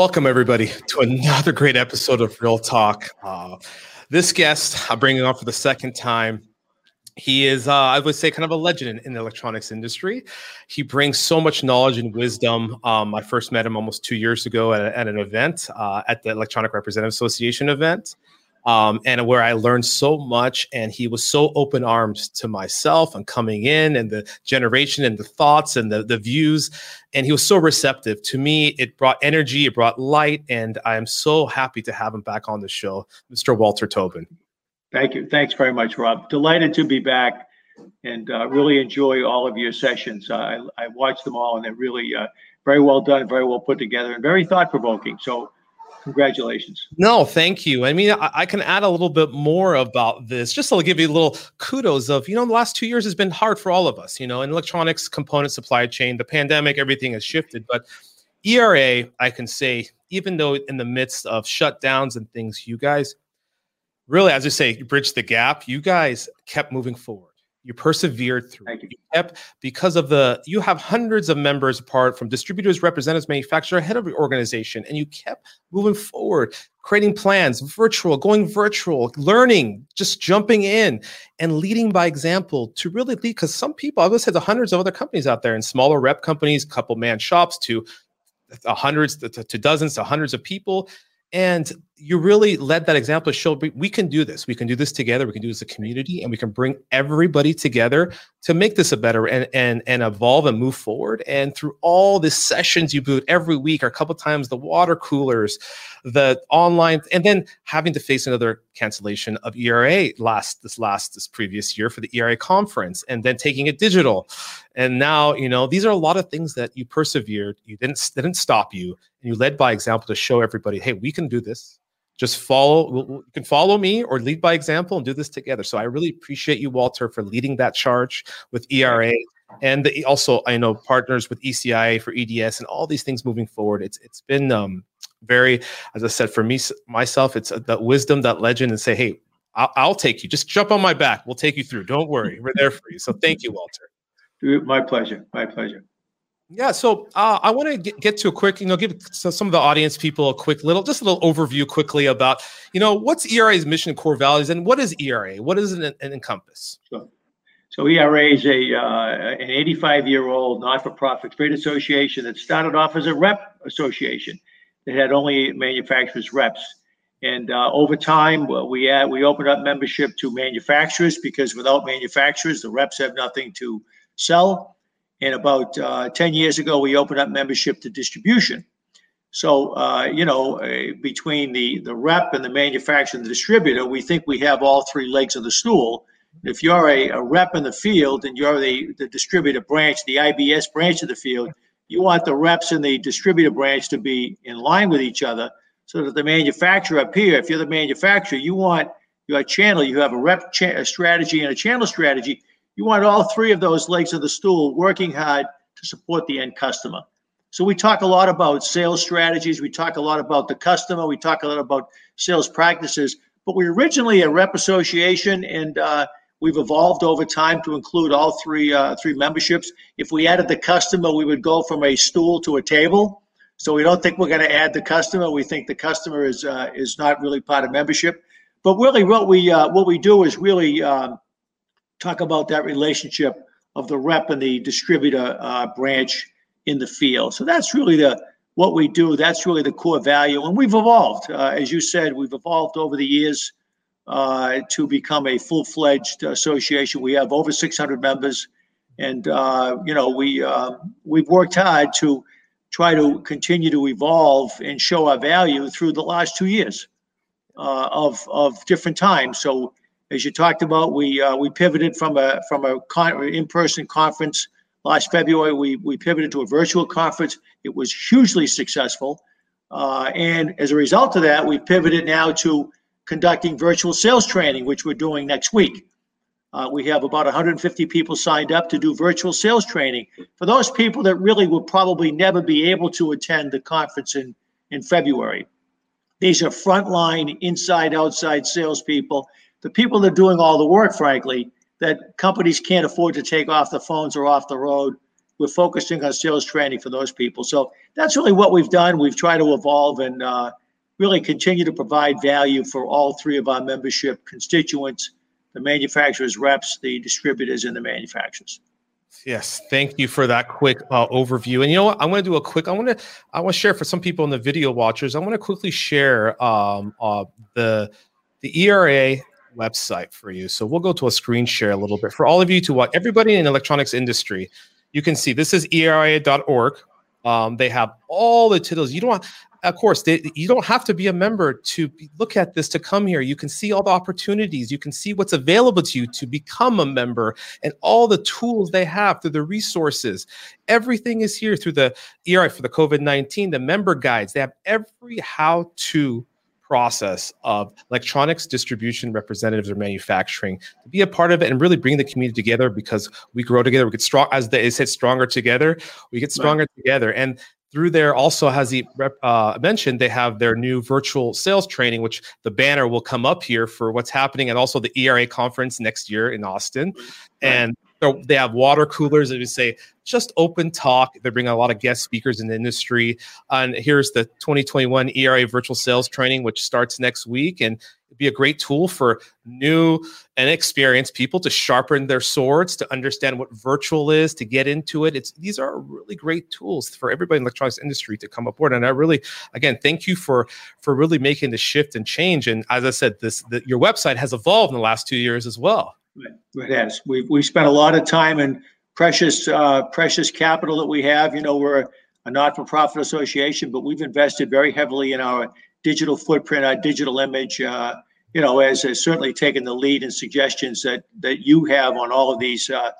Welcome, everybody, to another great episode of Real Talk. Uh, this guest I'm bringing on for the second time. He is, uh, I would say, kind of a legend in, in, the electronics industry. He brings so much knowledge and wisdom. Um, I first met him almost two years ago at, at an event, uh, at the Electronic Representative Association event um, and where I learned so much. And he was so open arms to myself and coming in and the generation and the thoughts and the, the views. And he was so receptive to me. It brought energy, it brought light. And I am so happy to have him back on the show, Mr. Walter Tobin. Thank you. Thanks very much, Rob. Delighted to be back and uh, really enjoy all of your sessions. Uh, I, I watched them all and they're really uh, very well done, very well put together, and very thought provoking. So congratulations. No, thank you. I mean, I, I, can add a little bit more about this, just to give you a little kudos of, you know, the last two years has been hard for all of us, you know, in electronics component supply chain, the pandemic, everything has shifted. But ERA, I can say, even though in the midst of shutdowns and things, you guys really, as I say, you bridged the gap. You guys kept moving forward you persevered through Thank you. you kept because of the you have hundreds of members apart from distributors representatives manufacturer head of your organization and you kept moving forward creating plans virtual going virtual learning just jumping in and leading by example to really lead because some people i was said the hundreds of other companies out there in smaller rep companies couple man shops to uh, hundreds to, to dozens to hundreds of people and you really led that example to show we can do this. We can do this together. We can do this as a community, and we can bring everybody together to make this a better and and and evolve and move forward. And through all the sessions you boot every week, or a couple times, the water coolers, the online, and then having to face another cancellation of ERA last this last this previous year for the ERA conference, and then taking it digital. And now, you know, these are a lot of things that you persevered. You didn't didn't stop you, and you led by example to show everybody, hey, we can do this just follow you can follow me or lead by example and do this together. So i really appreciate you walter for leading that charge with era and the, also i know partners with eci for eds and all these things moving forward. It's it's been um, very as i said for me myself it's that wisdom that legend and say hey I'll, I'll take you. Just jump on my back. We'll take you through. Don't worry. We're there for you. So thank you walter. My pleasure. My pleasure yeah, so uh, I want to get, get to a quick, you know, give some of the audience people a quick little, just a little overview quickly about, you know, what's ERA's mission, and core values, and what is ERA? What does it, encompass? Sure. So ERA is a uh, an 85 year old not for profit trade association that started off as a rep association that had only manufacturers reps, and uh, over time we had, we opened up membership to manufacturers because without manufacturers the reps have nothing to sell and about uh, 10 years ago, we opened up membership to distribution. So, uh, you know, uh, between the, the rep and the manufacturer and the distributor, we think we have all three legs of the stool. If you're a, a rep in the field and you're the, the distributor branch, the IBS branch of the field, you want the reps and the distributor branch to be in line with each other so that the manufacturer up here, if you're the manufacturer, you want your channel, you have a rep cha- strategy and a channel strategy you want all three of those legs of the stool working hard to support the end customer. So we talk a lot about sales strategies. We talk a lot about the customer. We talk a lot about sales practices. But we're originally a rep association, and uh, we've evolved over time to include all three uh, three memberships. If we added the customer, we would go from a stool to a table. So we don't think we're going to add the customer. We think the customer is uh, is not really part of membership. But really, what we uh, what we do is really um, talk about that relationship of the rep and the distributor uh, branch in the field. So that's really the what we do. That's really the core value, and we've evolved. Uh, as you said, we've evolved over the years uh, to become a full-fledged association. We have over 600 members, and uh, you know we uh, we've worked hard to try to continue to evolve and show our value through the last two years uh, of of different times. So as you talked about, we uh, we pivoted from a from a con- in-person conference last February. We we pivoted to a virtual conference. It was hugely successful, uh, and as a result of that, we pivoted now to conducting virtual sales training, which we're doing next week. Uh, we have about 150 people signed up to do virtual sales training for those people that really will probably never be able to attend the conference in in February. These are frontline, inside, outside salespeople the people that are doing all the work, frankly, that companies can't afford to take off the phones or off the road we're focusing on sales training for those people. So that's really what we've done. We've tried to evolve and uh, really continue to provide value for all three of our membership constituents the manufacturers reps, the distributors, and the manufacturers. Yes, thank you for that quick uh, overview. And you know what? I want to do a quick. I want to. I want to share for some people in the video watchers. I want to quickly share um, uh, the the ERA website for you. So we'll go to a screen share a little bit for all of you to watch. Everybody in electronics industry, you can see this is ERA.org. Um, they have all the titles. You don't want, of course, they, you don't have to be a member to look at this to come here. You can see all the opportunities. You can see what's available to you to become a member and all the tools they have through the resources. Everything is here through the ERA for the COVID 19, the member guides. They have every how to process of electronics distribution representatives or manufacturing to be a part of it and really bring the community together because we grow together we get strong as they said stronger together we get stronger right. together and through there also has he uh, mentioned they have their new virtual sales training which the banner will come up here for what's happening and also the era conference next year in austin right. and they have water coolers as we say just open talk they bring a lot of guest speakers in the industry and here's the 2021 era virtual sales training which starts next week and it'd be a great tool for new and experienced people to sharpen their swords, to understand what virtual is, to get into it. It's these are really great tools for everybody in the electronics industry to come aboard. And I really, again, thank you for for really making the shift and change. And as I said, this the, your website has evolved in the last two years as well. It has. We've we spent a lot of time and precious uh, precious capital that we have. You know, we're a not-for-profit association, but we've invested very heavily in our digital footprint, our digital image. Uh, you know, as has certainly taken the lead in suggestions that that you have on all of these uh,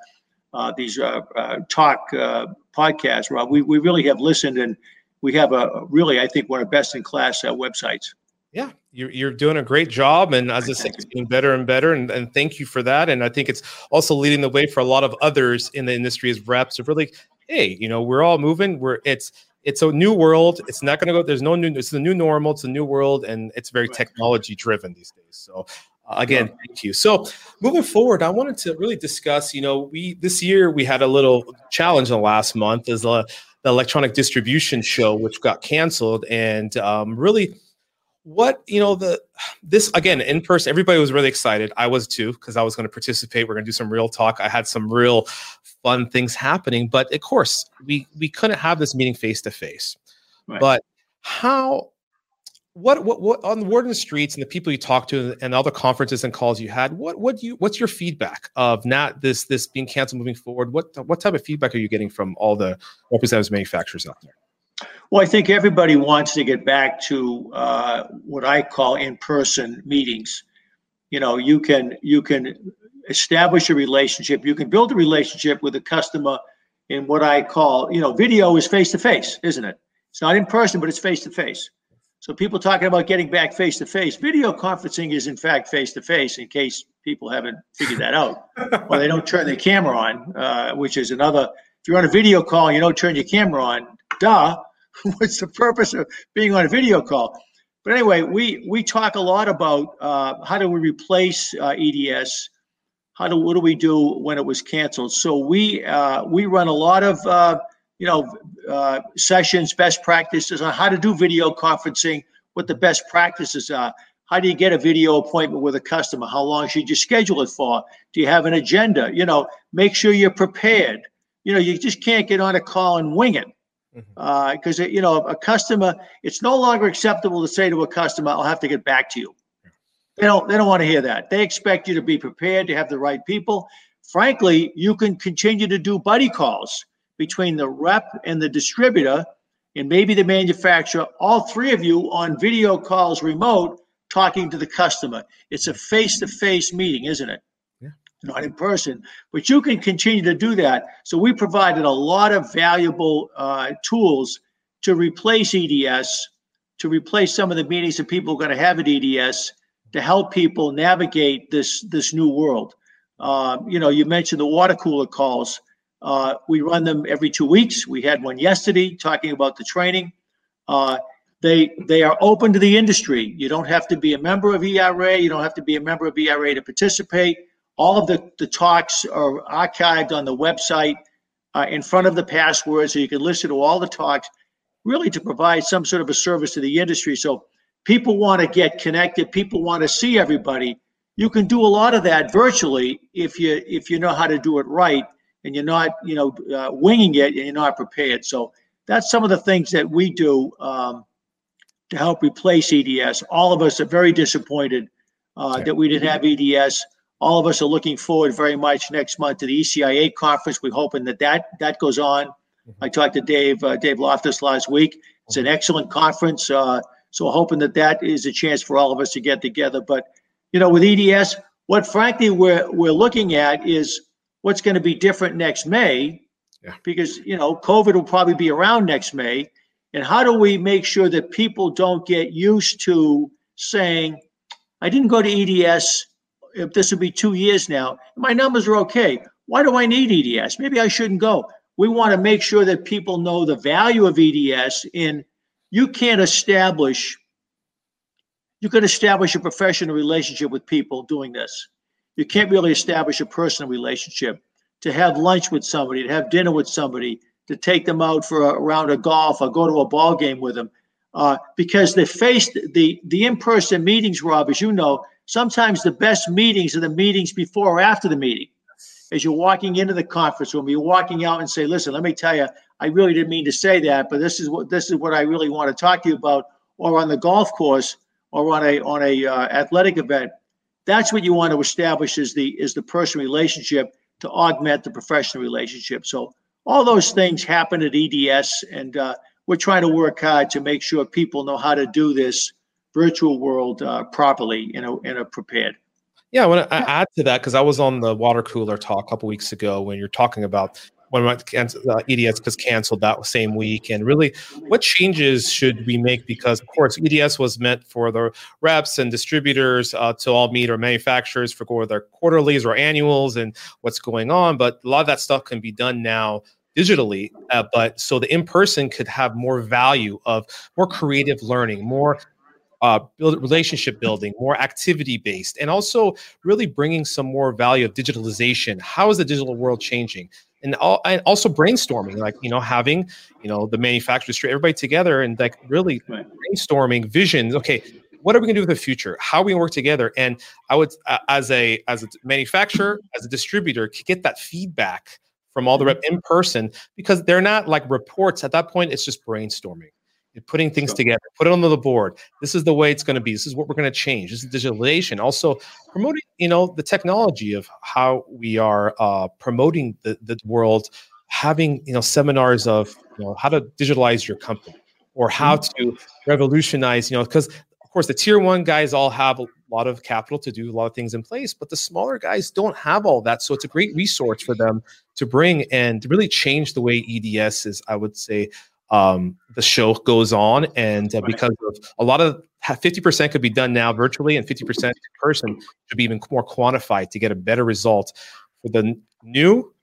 uh, these uh, uh talk uh, podcasts, Rob. We we really have listened, and we have a really, I think, one of best in class uh, websites. Yeah, you're, you're doing a great job. And as I said, it's getting better and better. And, and thank you for that. And I think it's also leading the way for a lot of others in the industry as reps of really, hey, you know, we're all moving. We're it's it's a new world. It's not going to go. There's no new. It's the new normal. It's a new world, and it's very technology driven these days. So, uh, again, thank you. So, moving forward, I wanted to really discuss. You know, we this year we had a little challenge in the last month is the, the electronic distribution show, which got canceled, and um, really what you know the this again in person everybody was really excited. I was too because i was going to participate. We're going to do some real talk. I had some real fun things happening but of course we we couldn't have this meeting face to face but how what what what on the word in streets and the people you talk to and other conferences and calls you had what what do you what's your feedback of not this this being canceled moving forward? What what type of feedback are you getting from all the representatives manufacturers out there well, I think everybody wants to get back to uh, what I call in-person meetings. You know, you can you can establish a relationship. You can build a relationship with a customer in what I call, you know, video is face to face, isn't it? It's not in person, but it's face to face. So people talking about getting back face to face. Video conferencing is in fact face to face. In case people haven't figured that out, or they don't turn their camera on, uh, which is another. If you're on a video call and you don't turn your camera on, duh what's the purpose of being on a video call? But anyway, we we talk a lot about uh, how do we replace uh, EDS? How do what do we do when it was canceled? So we uh, we run a lot of uh, you know uh, sessions, best practices on how to do video conferencing, what the best practices are. How do you get a video appointment with a customer? How long should you schedule it for? Do you have an agenda? You know, make sure you're prepared. You know, you just can't get on a call and wing it because mm-hmm. uh, you know a customer it's no longer acceptable to say to a customer i'll have to get back to you. They don't they don't want to hear that. They expect you to be prepared to have the right people. Frankly you can continue to do buddy calls between the rep and the distributor and maybe the manufacturer all three of you on video calls remote talking to the customer. It's a face-to-face meeting isn't it not in person, but you can continue to do that. So we provided a lot of valuable uh, tools to replace EDS, to replace some of the meetings that people are going to have at EDS, to help people navigate this this new world. Uh, you know, you mentioned the water cooler calls. Uh, we run them every two weeks. We had one yesterday talking about the training. Uh, they they are open to the industry. You don't have to be a member of ERA. You don't have to be a member of ERA to participate all of the, the talks are archived on the website. uh, in front of the password so you can listen to all the talks, really to provide some sort of a service to the industry. So people want to get connected, people want to see everybody. You can do a lot of that virtually if you if you know how to do it right and you're not you know uh, winging it and you're not prepared. So that's some of the things that we do um, to help replace EDS. All of us are very disappointed uh, that we didn't have EDS all of us are looking forward very much next month to the ECIA conference. We're hoping that that, that goes on. Mm-hmm. I talked to Dave uh, Dave Loftus last week. It's an excellent conference. Uh, so hoping that that is a chance for all of us to get together. But you know, with EDS, what frankly we're we're looking at is what's going to be different next May, yeah. because you know COVID will probably be around next May, and how do we make sure that people don't get used to saying, "I didn't go to EDS if this would be two years now, my numbers are okay. Why do I need EDS? Maybe I shouldn't go. We want to make sure that people know the value of EDS in you can't establish you can establish a professional relationship with people doing this. You can't really establish a personal relationship. To have lunch with somebody, to have dinner with somebody, to take them out for a round of golf or go to a ball game with them, uh, because the face the the in-person meetings, Rob, as you know, sometimes the best meetings are the meetings before or after the meeting. As you're walking into the conference room, you're walking out and say, "Listen, let me tell you, I really didn't mean to say that, but this is what this is what I really want to talk to you about." Or on the golf course, or on a on a uh, athletic event, that's what you want to establish is the is the personal relationship to augment the professional relationship. So all those things happen at EDS, and uh, we're trying to work hard to make sure people know how to do this virtual world uh, properly in a, in a prepared. Yeah, I want to add to that because I was on the water cooler talk a couple weeks ago when you're talking about when uh, EDS was canceled that same week, and really, what changes should we make? Because of course, EDS was meant for the reps and distributors uh, to all meet, or manufacturers for their quarterlies or annuals, and what's going on. But a lot of that stuff can be done now digitally uh, but so the in person could have more value of more creative learning more uh, build relationship building, more activity based, and also really bringing some more value of digitalization. How is the digital world changing? And, all, and also brainstorming, like you know, having you know the manufacturers, everybody together, and like really right. brainstorming visions. Okay, what are we going to do with the future? How are we going to work together? And I would, uh, as a as a manufacturer, as a distributor, get that feedback from all the rep mm-hmm. in person because they're not like reports. At that point, it's just brainstorming. Putting things together, put it on the board. This is the way it's going to be. This is what we're going to change. This is digitalization. Also, promoting, you know, the technology of how we are uh, promoting the, the world, having, you know, seminars of, you know, how to digitalize your company or how mm-hmm. to revolutionize, you know, because of course the tier one guys all have a lot of capital to do a lot of things in place, but the smaller guys don't have all that. So it's a great resource for them to bring and really change the way EDS is, I would say, um, the show goes on. And uh, because of a lot of 50% could be done now virtually and 50% in person should be even more quantified to get a better result for the new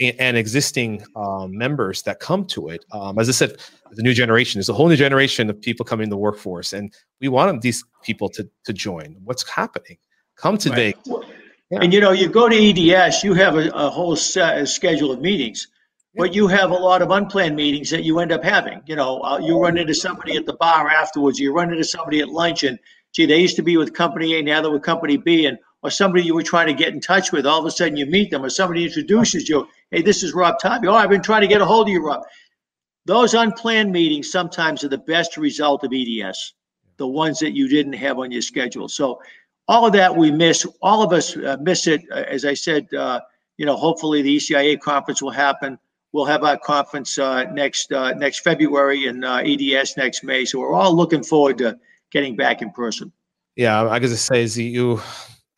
and existing um, members that come to it. Um, as I said, the new generation, is a whole new generation of people coming to the workforce, and we want these people to, to join. What's happening? Come today. Right. Yeah. And you know, you go to EDS, you have a, a whole set, a schedule of meetings but you have a lot of unplanned meetings that you end up having. You know, uh, you run into somebody at the bar afterwards. You run into somebody at lunch, and gee, they used to be with company A, now they're with company B, and or somebody you were trying to get in touch with. All of a sudden, you meet them, or somebody introduces you. Hey, this is Rob Tabi. Oh, I've been trying to get a hold of you, Rob. Those unplanned meetings sometimes are the best result of EDS, the ones that you didn't have on your schedule. So, all of that we miss. All of us uh, miss it. Uh, as I said, uh, you know, hopefully the ECIA conference will happen we'll have our conference uh, next uh, next February and uh, EDS next May. So we're all looking forward to getting back in person. Yeah, I gotta say, is you,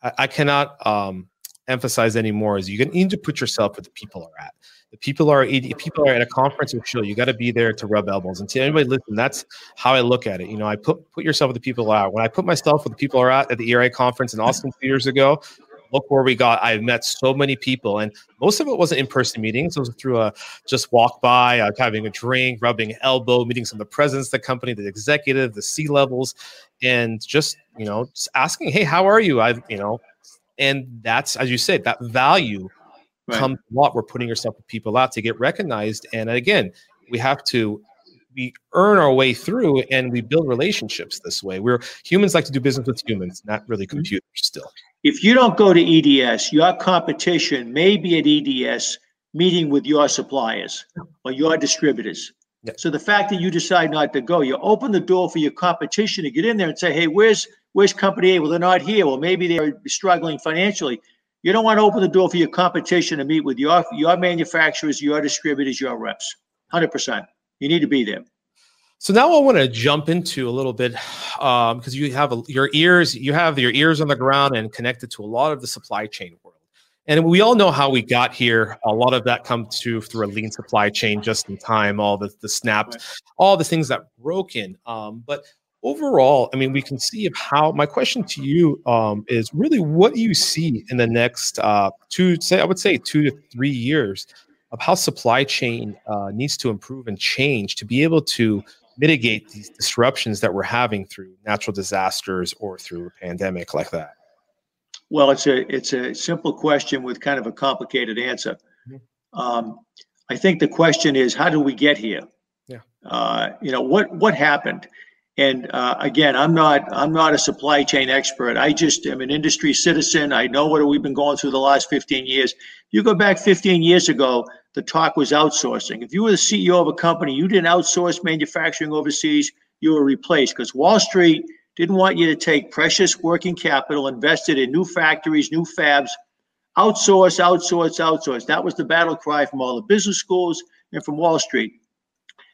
I, I cannot um, emphasize anymore. Is you need to put yourself where the people are at. The people are people are at a conference or show. You got to be there to rub elbows. And to anybody listen, that's how I look at it. You know, I put put yourself with the people are. When I put myself with the people are at at the ERA conference in Austin two years ago, look where we got. I've met so many people, and most of it wasn't in person meetings. It was through a just walk by, uh, having a drink, rubbing elbow, meeting some of the presidents the company, the executive, the C levels, and just you know, just asking, hey, how are you? I've you know, and that's as you said, that value right. a lot. we're putting yourself with people out to get recognized. And again, we have to we earn our way through and we build relationships this way. We're humans like to do business with humans, not really mm-hmm. computers still. If you don't go to EDS, your competition may be at EDS meeting with your suppliers or your distributors. Yeah. So the fact that you decide not to go, you open the door for your competition to get in there and say, "Hey, where's where's company A? Well, they're not here. Well, maybe they're struggling financially." You don't want to open the door for your competition to meet with your your manufacturers, your distributors, your reps. Hundred percent. You need to be there. So now I want to jump into a little bit because um, you have a, your ears, you have your ears on the ground and connected to a lot of the supply chain world. And we all know how we got here. A lot of that comes to through a lean supply chain, just in time, all the the snaps, all the things that broke in. Um, but overall, I mean, we can see of how. My question to you um, is really, what do you see in the next uh, two, say, I would say two to three years of how supply chain uh, needs to improve and change to be able to mitigate these disruptions that we're having through natural disasters or through a pandemic like that? Well, it's a it's a simple question with kind of a complicated answer. Mm-hmm. Um, I think the question is, how do we get here? Yeah. Uh, you know what what happened, and uh, again, I'm not I'm not a supply chain expert. I just am an industry citizen. I know what we've been going through the last 15 years. You go back 15 years ago, the talk was outsourcing. If you were the CEO of a company, you didn't outsource manufacturing overseas, you were replaced because Wall Street didn't want you to take precious working capital invested in new factories, new fabs, outsource, outsource, outsource. That was the battle cry from all the business schools and from Wall Street.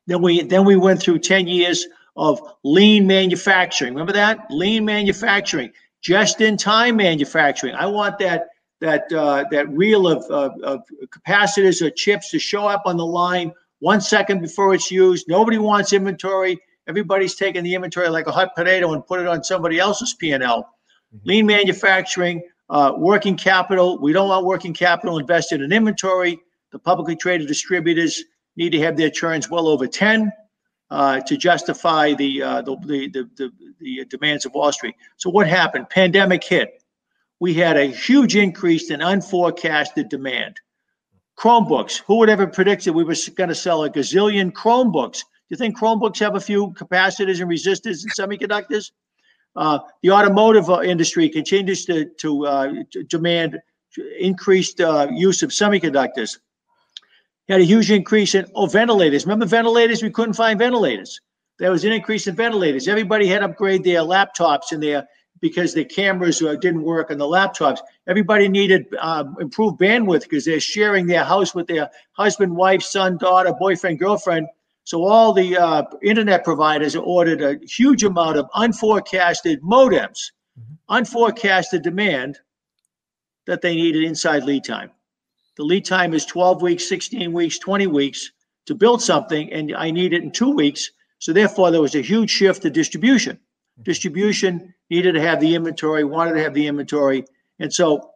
Then we then we went through 10 years of lean manufacturing. Remember that? Lean manufacturing, just in time manufacturing. I want that that uh, that reel of, of, of capacitors or chips to show up on the line one second before it's used. Nobody wants inventory. Everybody's taking the inventory like a hot potato and put it on somebody else's P&L. Mm-hmm. Lean manufacturing, uh, working capital. We don't want working capital invested in inventory. The publicly traded distributors need to have their turns well over 10 uh, to justify the, uh, the, the, the, the demands of Wall Street. So what happened? Pandemic hit. We had a huge increase in unforecasted demand. Chromebooks. Who would ever predicted we were going to sell a gazillion Chromebooks Do you think Chromebooks have a few capacitors and resistors and semiconductors? Uh, the automotive uh, industry continues to, to, uh, to demand increased uh, use of semiconductors. Had a huge increase in oh, ventilators. Remember ventilators? We couldn't find ventilators. There was an increase in ventilators. Everybody had to upgrade their laptops and their because the cameras uh, didn't work on the laptops. Everybody needed uh, improved bandwidth because they're sharing their house with their husband, wife, son, daughter, boyfriend, girlfriend so all the uh, internet providers ordered a huge amount of unforecasted modems, mm-hmm. unforecasted demand that they needed inside lead time. The lead time is 12 weeks, 16 weeks, 20 weeks to build something, and I need it in two weeks. So therefore, there was a huge shift to distribution. Mm-hmm. Distribution needed to have the inventory, wanted to have the inventory, and so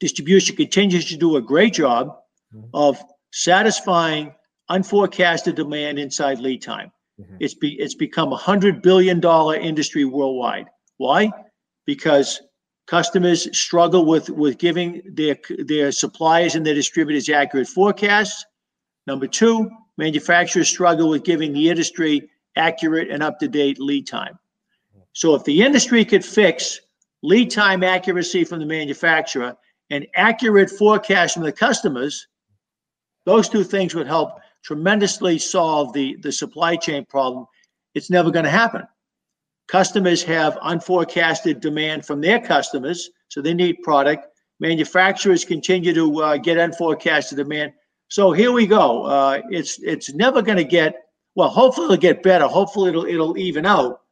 distribution continues to do a great job mm-hmm. of satisfying unforecasted demand inside lead time. Mm-hmm. It's be, it's become a hundred billion dollar industry worldwide. Why? Because customers struggle with with giving their their suppliers and their distributors accurate forecasts. Number two, manufacturers struggle with giving the industry accurate and up to date lead time. So if the industry could fix lead time accuracy from the manufacturer and accurate forecast from the customers, those two things would help tremendously solve the, the supply chain problem, it's never going to happen. Customers have unforecasted demand from their customers, so they need product. Manufacturers continue to uh, get unforecasted demand. So here we go. Uh, it's it's never going to get well. Hopefully it'll get better. Hopefully it'll it'll even out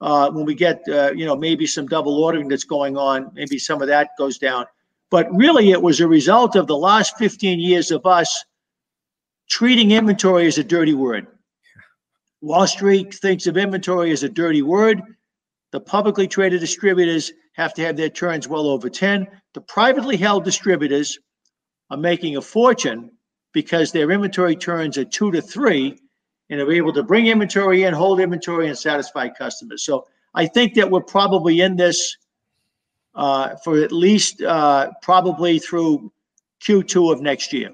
uh, when we get uh, you know maybe some double ordering that's going on. Maybe some of that goes down. But really, it was a result of the last 15 years of us treating inventory as a dirty word. Wall Street thinks of inventory as a dirty word. The publicly traded distributors have to have their turns well over 10. The privately held distributors are making a fortune because their inventory turns are two to three and are able to bring inventory in, hold inventory, and satisfy customers. So I think that we're probably in this uh, for at least uh, probably through Q2 of next year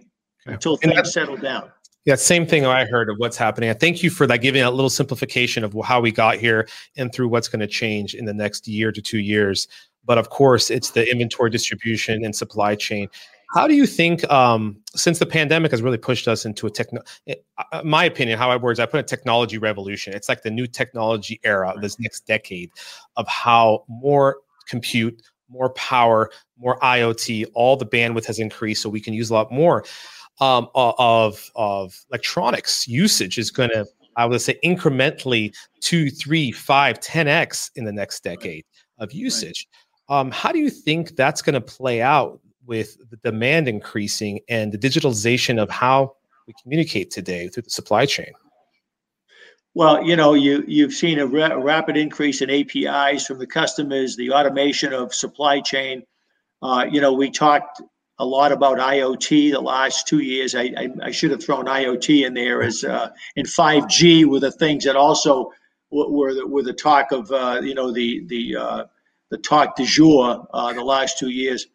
until things settle down. Yeah, same thing I heard of what's happening. I thank you for that, giving a little simplification of how we got here and through what's going to change in the next year to two years. But of course, it's the inventory distribution and supply chain. How do you think, um, since the pandemic has really pushed us into a techno, eh, uh, my opinion, how I words, I put a technology revolution. It's like the new technology era of this next decade of how more compute, more power, more IoT, all the bandwidth has increased, so we can use a lot more um, of of electronics usage is going to, I would say, incrementally two, three, five, ten x in the next decade of usage. Um, how do you think that's going to play out with the demand increasing and the digitalization of how we communicate today through the supply chain? Well, you know, you you've seen a, ra- rapid increase in APIs from the customers, the automation of supply chain. Uh, you know, we talked a lot about IoT the last two years. I, I, I should have thrown IoT in there as uh, in 5G were the things that also were the, were the talk of uh, you know the the uh, the talk du jour uh, the last two years.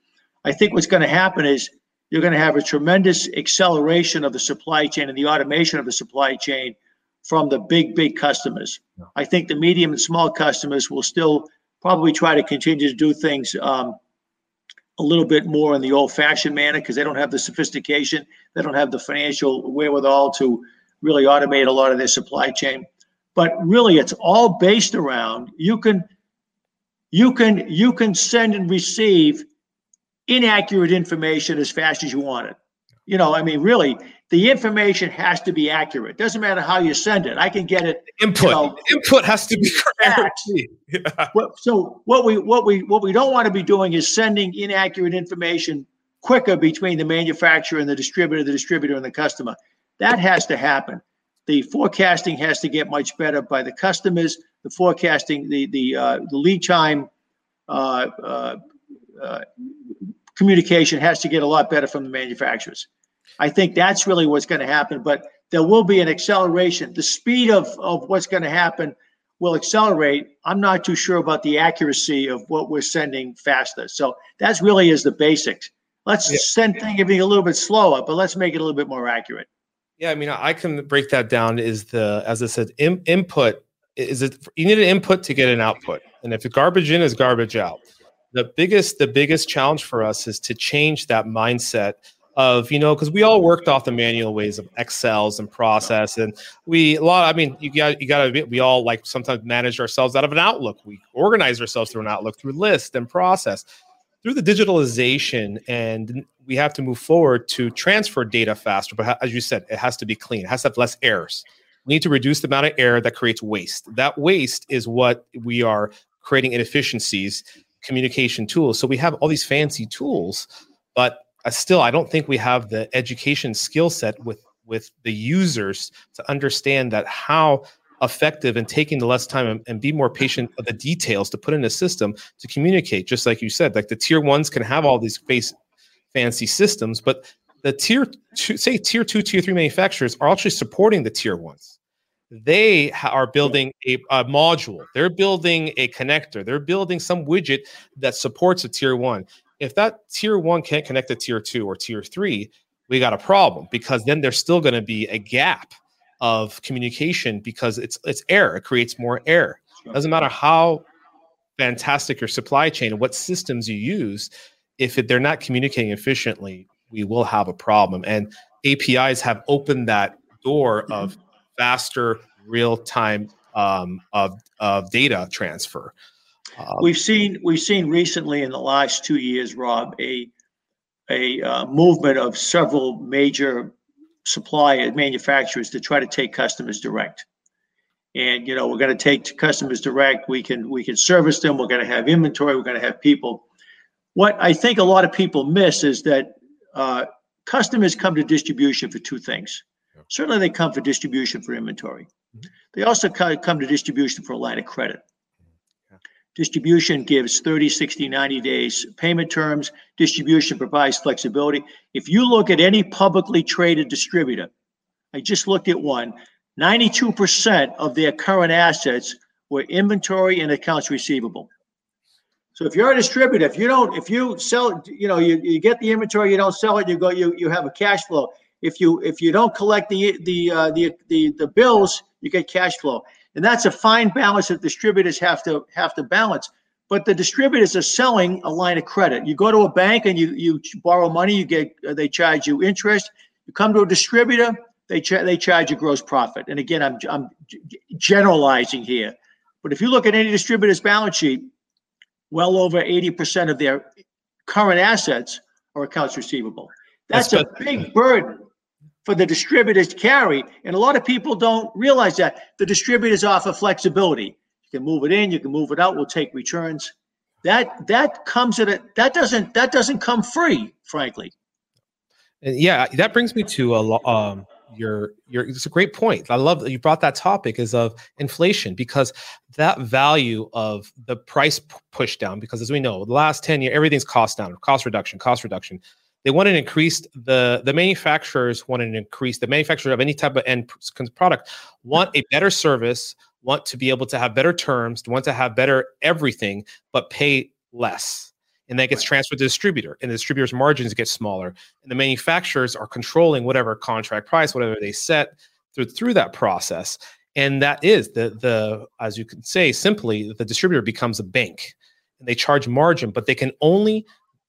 I think what's going to happen is you're going to have a tremendous acceleration of the supply chain and the automation of the supply chain from the big big customers. I think the medium and small customers will still probably try to continue to do things. Um, a little bit more in the old fashioned manner because they don't have the sophistication, they don't have the financial wherewithal to really automate a lot of their supply chain. But really, it's all based around you can you can you can send and receive inaccurate information as fast as you want it. You know, I mean, really, the information has to be accurate. Doesn't matter how you send it. I can get it. Input. You know, Input has to be correct. Yeah. So what we what we what we don't want to be doing is sending inaccurate information quicker between the manufacturer and the distributor, the distributor and the customer. That has to happen. The forecasting has to get much better by the customers. The forecasting, the the uh, the lead time uh, uh, uh communication has to get a lot better from the manufacturers. I think that's really what's going to happen. But there will be an acceleration. The speed of, of what's going to happen will accelerate. I'm not too sure about the accuracy of what we're sending faster. So that's really is the basics. Let's yeah. send things a little bit slower, but let's make it a little bit more accurate. Yeah, I mean, I can break that down. Is the as I said, in, input is it? You need an input to get an output, and if garbage in is garbage out. The biggest the biggest challenge for us is to change that mindset of you know because we all worked off the manual ways of excels and process and we a lot i mean you got you got to we all like sometimes manage ourselves out of an outlook. We organize ourselves through an outlook through list and process. Through the digitalization and we have to move forward to transfer data faster but as you said it has to be clean it has to have less errors. We need to reduce the amount of error that creates waste. That waste is what we are creating inefficiencies communication tools. So we have all these fancy tools but I still I don't think we have the education skill set with with the users to understand that how effective and taking the less time and, and, be more patient of the details to put in a system to communicate. Just like you said like the tier ones can have all these face fancy systems but the tier two say tier two tier three manufacturers are actually supporting the tier ones. They are building a, a module. They're building a connector. They're building some widget that supports a tier one if that tier one can't connect to tier two or tier three, we got a problem because then there's still going to be a gap of communication because it's it's error. It creates more error. Doesn't matter how fantastic your supply chain and what systems you use, if it, they're not communicating efficiently, we will have a problem. And APIs have opened that door of faster real time um, of of data transfer. Uh, we've seen we've seen recently in the last two years, Rob, a a uh, movement of several major supply manufacturers to try to take customers direct. And you know, we're going to take customers direct. We can we can service them. We're going to have inventory. We're going to have people. What I think a lot of people miss is that uh, customers come to distribution for two things. Yeah. Certainly, they come for distribution for inventory. Mm-hmm. They also come to distribution for a line of credit. Distribution gives 30, 60, 90 days payment terms. Distribution provides flexibility. If you look at any publicly traded distributor, I just looked at one, 92% of their current assets were inventory and accounts receivable. So if you're a distributor, if you don't, if you sell, you know, you, you get the inventory, you don't sell it, you go, you, you have a cash flow. If you if you don't collect the the uh, the, the the bills, you get cash flow, and that's a fine balance that distributors have to have to balance. But the distributors are selling a line of credit. You go to a bank and you you borrow money, you get they charge you interest. You come to a distributor, they cha- they charge you gross profit. And again, I'm I'm generalizing here, but if you look at any distributor's balance sheet, well over 80% of their current assets are accounts receivable. That's, That's a big burden for the distributors to carry. And a lot of people don't realize that. The distributors offer flexibility. You can move it in, you can move it out, we'll take returns. That that comes at a that doesn't that doesn't come free, frankly. Yeah, that brings me to a um your your it's a great point. I love that you brought that topic is of inflation because that value of the price push down because as we know the last 10 years everything's cost down cost reduction cost reduction they want to increase the the manufacturers want to increase the manufacturer of any type of end product want a better service want to be able to have better terms want to have better everything but pay less. And that gets transferred to the distributor and the distributor's margins get smaller. And the manufacturers are controlling whatever contract price whatever they set through through that process. And that is the the as you can say simply the distributor becomes a bank and they charge margin but they can only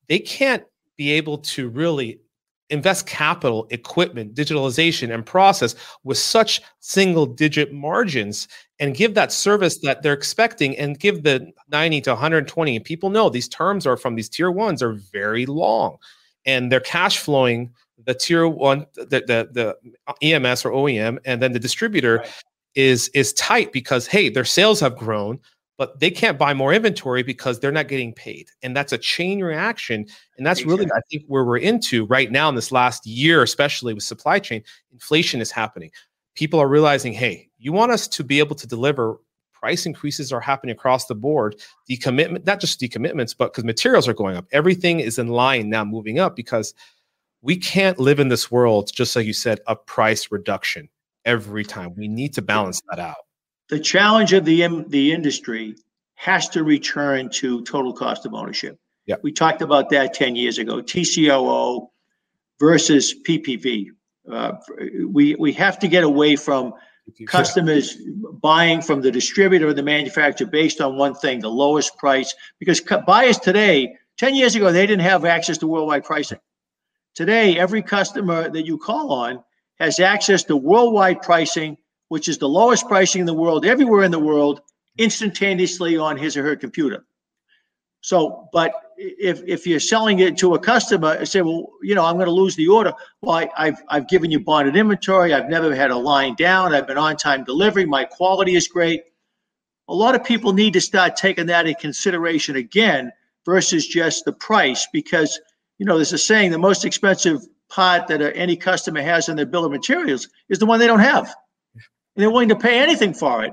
they can't be able to really invest capital, equipment, digitalization, and process with such single digit margins and give that service that they're expecting and give the 90 to 120. And people know these terms are from these tier ones are very long and they're cash flowing the tier one, the, the, the EMS or OEM, and then the distributor right. is is tight because hey, their sales have grown, but they can't buy more inventory because they're not getting paid. And that's a chain reaction. And that's really, I think, where we're into right now in this last year, especially with supply chain, inflation is happening. People are realizing, hey, you want us to be able to deliver price increases are happening across the board. Decommitment, not just decommitments, but because materials are going up. Everything is in line now moving up because we can't live in this world, just like you said, a price reduction every time. We need to balance that out the challenge of the the industry has to return to total cost of ownership. Yeah. We talked about that 10 years ago, TCOO versus PPV. Uh, we, we have to get away from customers buying from the distributor or the manufacturer based on one thing, the lowest price, because buyers today, 10 years ago, they didn't have access to worldwide pricing. Today, every customer that you call on has access to worldwide pricing which is the lowest pricing in the world, everywhere in the world, instantaneously on his or her computer. So, but if if you're selling it to a customer and say, well, you know, I'm going to lose the order. Well, I, I've I've given you bonded inventory. I've never had a line down. I've been on time delivery. My quality is great. A lot of people need to start taking that in consideration again versus just the price because you know there's a saying the most expensive part that uh, any customer has in their bill of materials is the one they don't have they're willing to pay anything for it.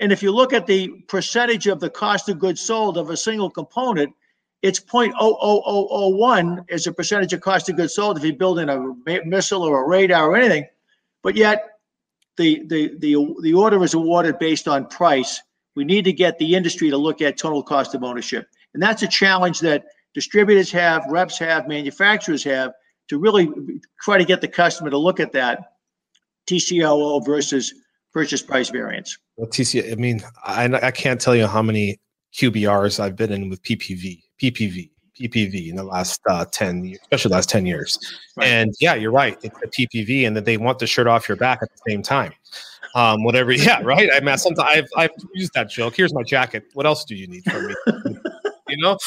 And if you look at the percentage of the cost of goods sold of a single component, it's 0.00001 as a percentage of cost of goods sold if you're building a missile or a radar or anything. But yet, the, the, the, the order is awarded based on price. We need to get the industry to look at total cost of ownership. And that's a challenge that distributors have, reps have, manufacturers have to really try to get the customer to look at that TCO versus purchase price variance. Well, TCO, I mean, I, I can't tell you how many QBRs I've been in with PPV, PPV, PPV in the last uh, 10 years, especially last 10 years. Right. And yeah, you're right. It's a PPV and that they want the shirt off your back at the same time. Um, whatever. Yeah. Right. I mean, sometimes I've, I've used that joke. Here's my jacket. What else do you need from me? you know,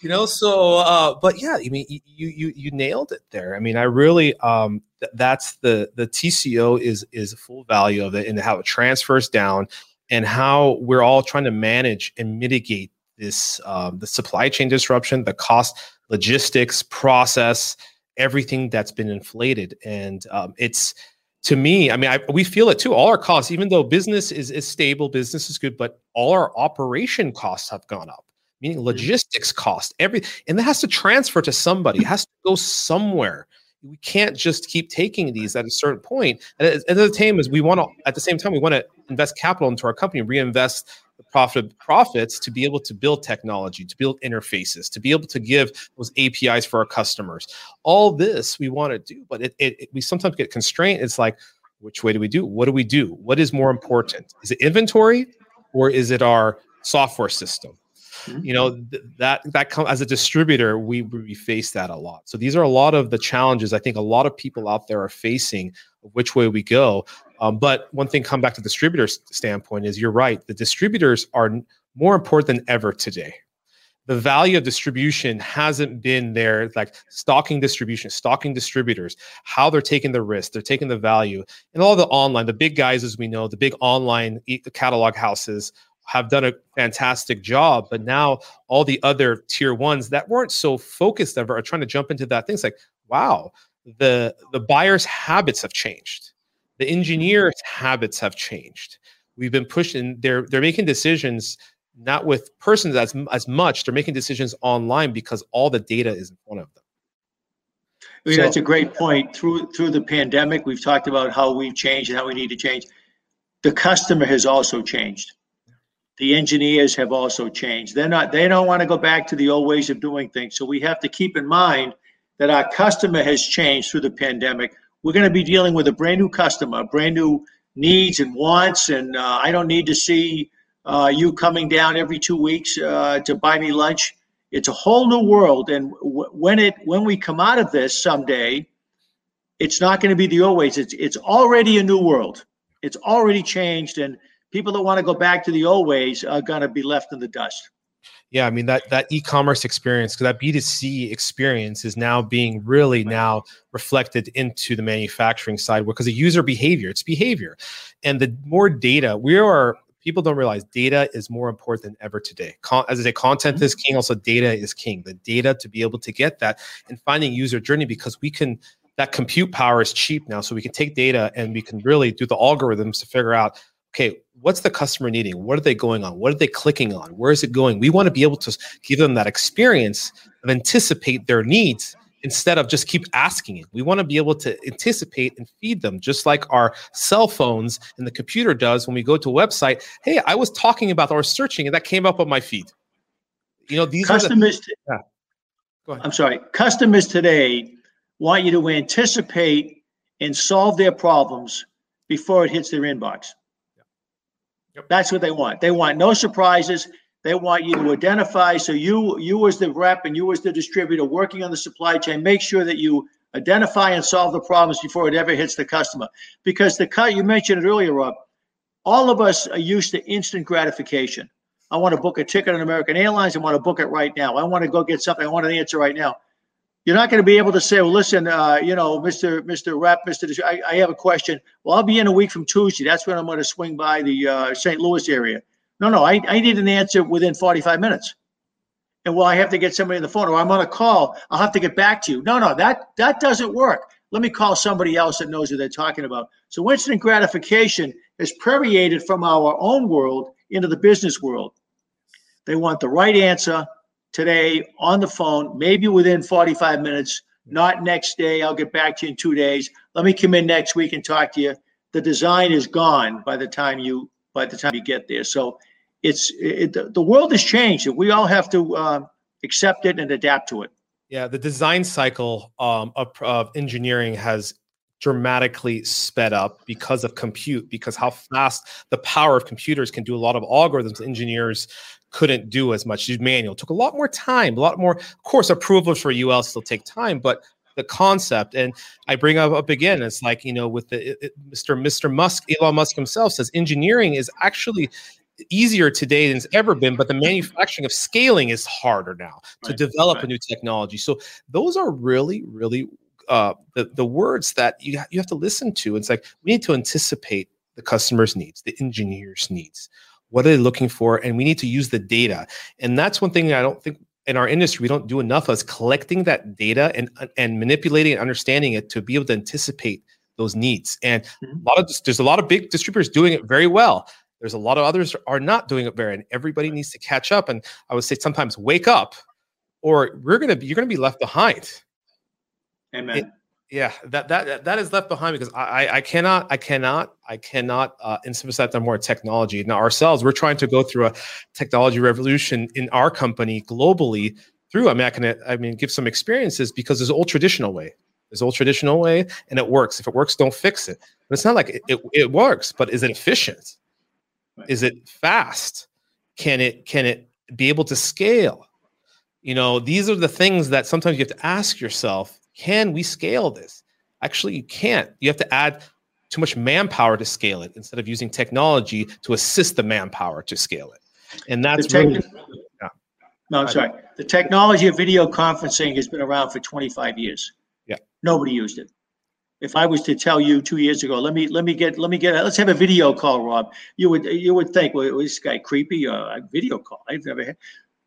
you know, so, uh, but yeah, I mean, you, you, you nailed it there. I mean, I really, um, th- that's the, the TCO is, is full value of it and how it transfers down and how we're all trying to manage and mitigate this, um, the supply chain disruption, the cost, logistics, process, everything that's been inflated. And, um, it's, to me, I mean, I, we feel it too. All our costs, even though business is, is stable, business is good, but all our operation costs have gone up meaning mm-hmm. logistics cost every and that has to transfer to somebody it has to go somewhere we can't just keep taking these at a certain point and at, the same as we want to at the same time we want to invest capital into our company reinvest the profit profits to be able to build technology, to build interfaces, to be able to give those APIs for our customers. All this we want to do, but it, it, it, we sometimes get constrained. It's like, which way do we do? What do we do? What is more important? Is it inventory or is it our software system? Mm-hmm. You know th- that that come as a distributor, we we face that a lot. So these are a lot of the challenges I think a lot of people out there are facing. Which way we go, um, but one thing, come back to the distributor standpoint, is you're right. The distributors are more important than ever today. The value of distribution hasn't been there, like stocking distribution, stocking distributors, how they're taking the risk, they're taking the value, and all the online, the big guys, as we know, the big online catalog houses have done a fantastic job. But now all the other tier ones that weren't so focused ever are trying to jump into that. Things like, wow, the the buyer's habits have changed, the engineer's habits have changed. We've been pushing. They're they're making decisions not with persons as as much. They're making decisions online because all the data is in front of them. I mean, so, that's a great point. Through through the pandemic, we've talked about how we've changed and how we need to change. The customer has also changed the engineers have also changed. They're not, they don't want to go back to the old ways of doing things. So we have to keep in mind that our customer has changed through the pandemic. We're going to be dealing with a brand new customer, brand new needs and wants. And uh, I don't need to see uh, you coming down every two weeks uh, to buy me lunch. It's a whole new world. And w- when it when we come out of this someday, it's not going to be the old ways. It's it's already a new world. It's already changed. And people that want to go back to the old ways are going to be left in the dust. Yeah, I mean that that e-commerce experience, that B2C experience is now being really now reflected into the manufacturing side because of user behavior. It's behavior. And the more data, we are people don't realize data is more important than ever today. Con- as I say, content mm-hmm. is king, also data is king. The data to be able to get that and finding user journey because we can that compute power is cheap now. So we can take data and we can really do the algorithms to figure out okay, what's the customer needing? What are they going on? What are they clicking on? Where is it going? We want to be able to give them that experience of anticipate their needs instead of just keep asking it. We want to be able to anticipate and feed them, just like our cell phones and the computer does when we go to a website. Hey, I was talking about or searching, and that came up on my feed. You know, these customers. The, yeah. Go ahead. I'm sorry. Customers today want you to anticipate and solve their problems before it hits their inbox. Yep. That's what they want. They want no surprises. They want you to identify. So you, you as the rep and you as the distributor working on the supply chain, make sure that you identify and solve the problems before it ever hits the customer. Because the cut you mentioned it earlier, Rob. All of us are used to instant gratification. I want to book a ticket on American Airlines. I want to book it right now. I want to go get something. I want an answer right now. You're not going to be able to say, well, listen, uh, you know, Mr. Mr. Rep, Mr. I, I, have a question. Well, I'll be in a week from Tuesday. That's when I'm going to swing by the uh, St. Louis area. No, no, I, I need an answer within 45 minutes. And well, I have to get somebody on the phone or I'm on a call. I'll have to get back to you. No, no, that that doesn't work. Let me call somebody else that knows what they're talking about. So instant gratification has permeated from our own world into the business world. They want the right answer today on the phone, maybe within 45 minutes, not next day. I'll get back to you in two days. Let me come in next week and talk to you. The design is gone by the time you by the time you get there. So it's it, the world has changed, and we all have to uh, accept it and adapt to it. Yeah, the design cycle um, of, of engineering has dramatically sped up because of compute because how fast the power of computers can do a lot of algorithms engineers couldn't do as much. Manual took a lot more time, a lot more. Of course, approvals for UL still take time, but the concept and I bring up, up again, it's like you know with the it, Mr. Mr. Musk, Elon Musk himself says engineering is actually easier today than it's ever been, but the manufacturing of scaling is harder now to develop right. a new technology. So those are really, really uh, the the words that you you have to listen to. It's like we need to anticipate the customer's needs, the engineer's needs. What are they looking for? And we need to use the data. And that's one thing I don't think in our industry we don't do enough of is collecting that data and and manipulating and understanding it to be able to anticipate those needs. And mm-hmm. a lot of there's a lot of big distributors doing it very well. There's a lot of others are not doing it very, and everybody needs to catch up. And I would say sometimes wake up, or we're gonna be you're gonna be left behind. Amen. It, yeah, that that that is left behind because I I cannot I cannot I cannot uh, emphasize on more technology. Now ourselves, we're trying to go through a technology revolution in our company globally. Through I mean I can I mean give some experiences because there's old traditional way. There's old traditional way, and it works. If it works, don't fix it. But it's not like it, it, it works. But is it efficient? Is it fast? Can it can it be able to scale? You know, these are the things that sometimes you have to ask yourself can we scale this? Actually, you can't. You have to add too much manpower to scale it instead of using technology to assist the manpower to scale it. And that's The really, techni- No, I'm sorry. The technology of video conferencing has been around for 25 years. Yeah. Nobody used it. If I was to tell you two years ago, let me, let me get, let me get, let's have a video call, Rob, you would, you would think, well, is this guy creepy, uh, a video call? I've never had.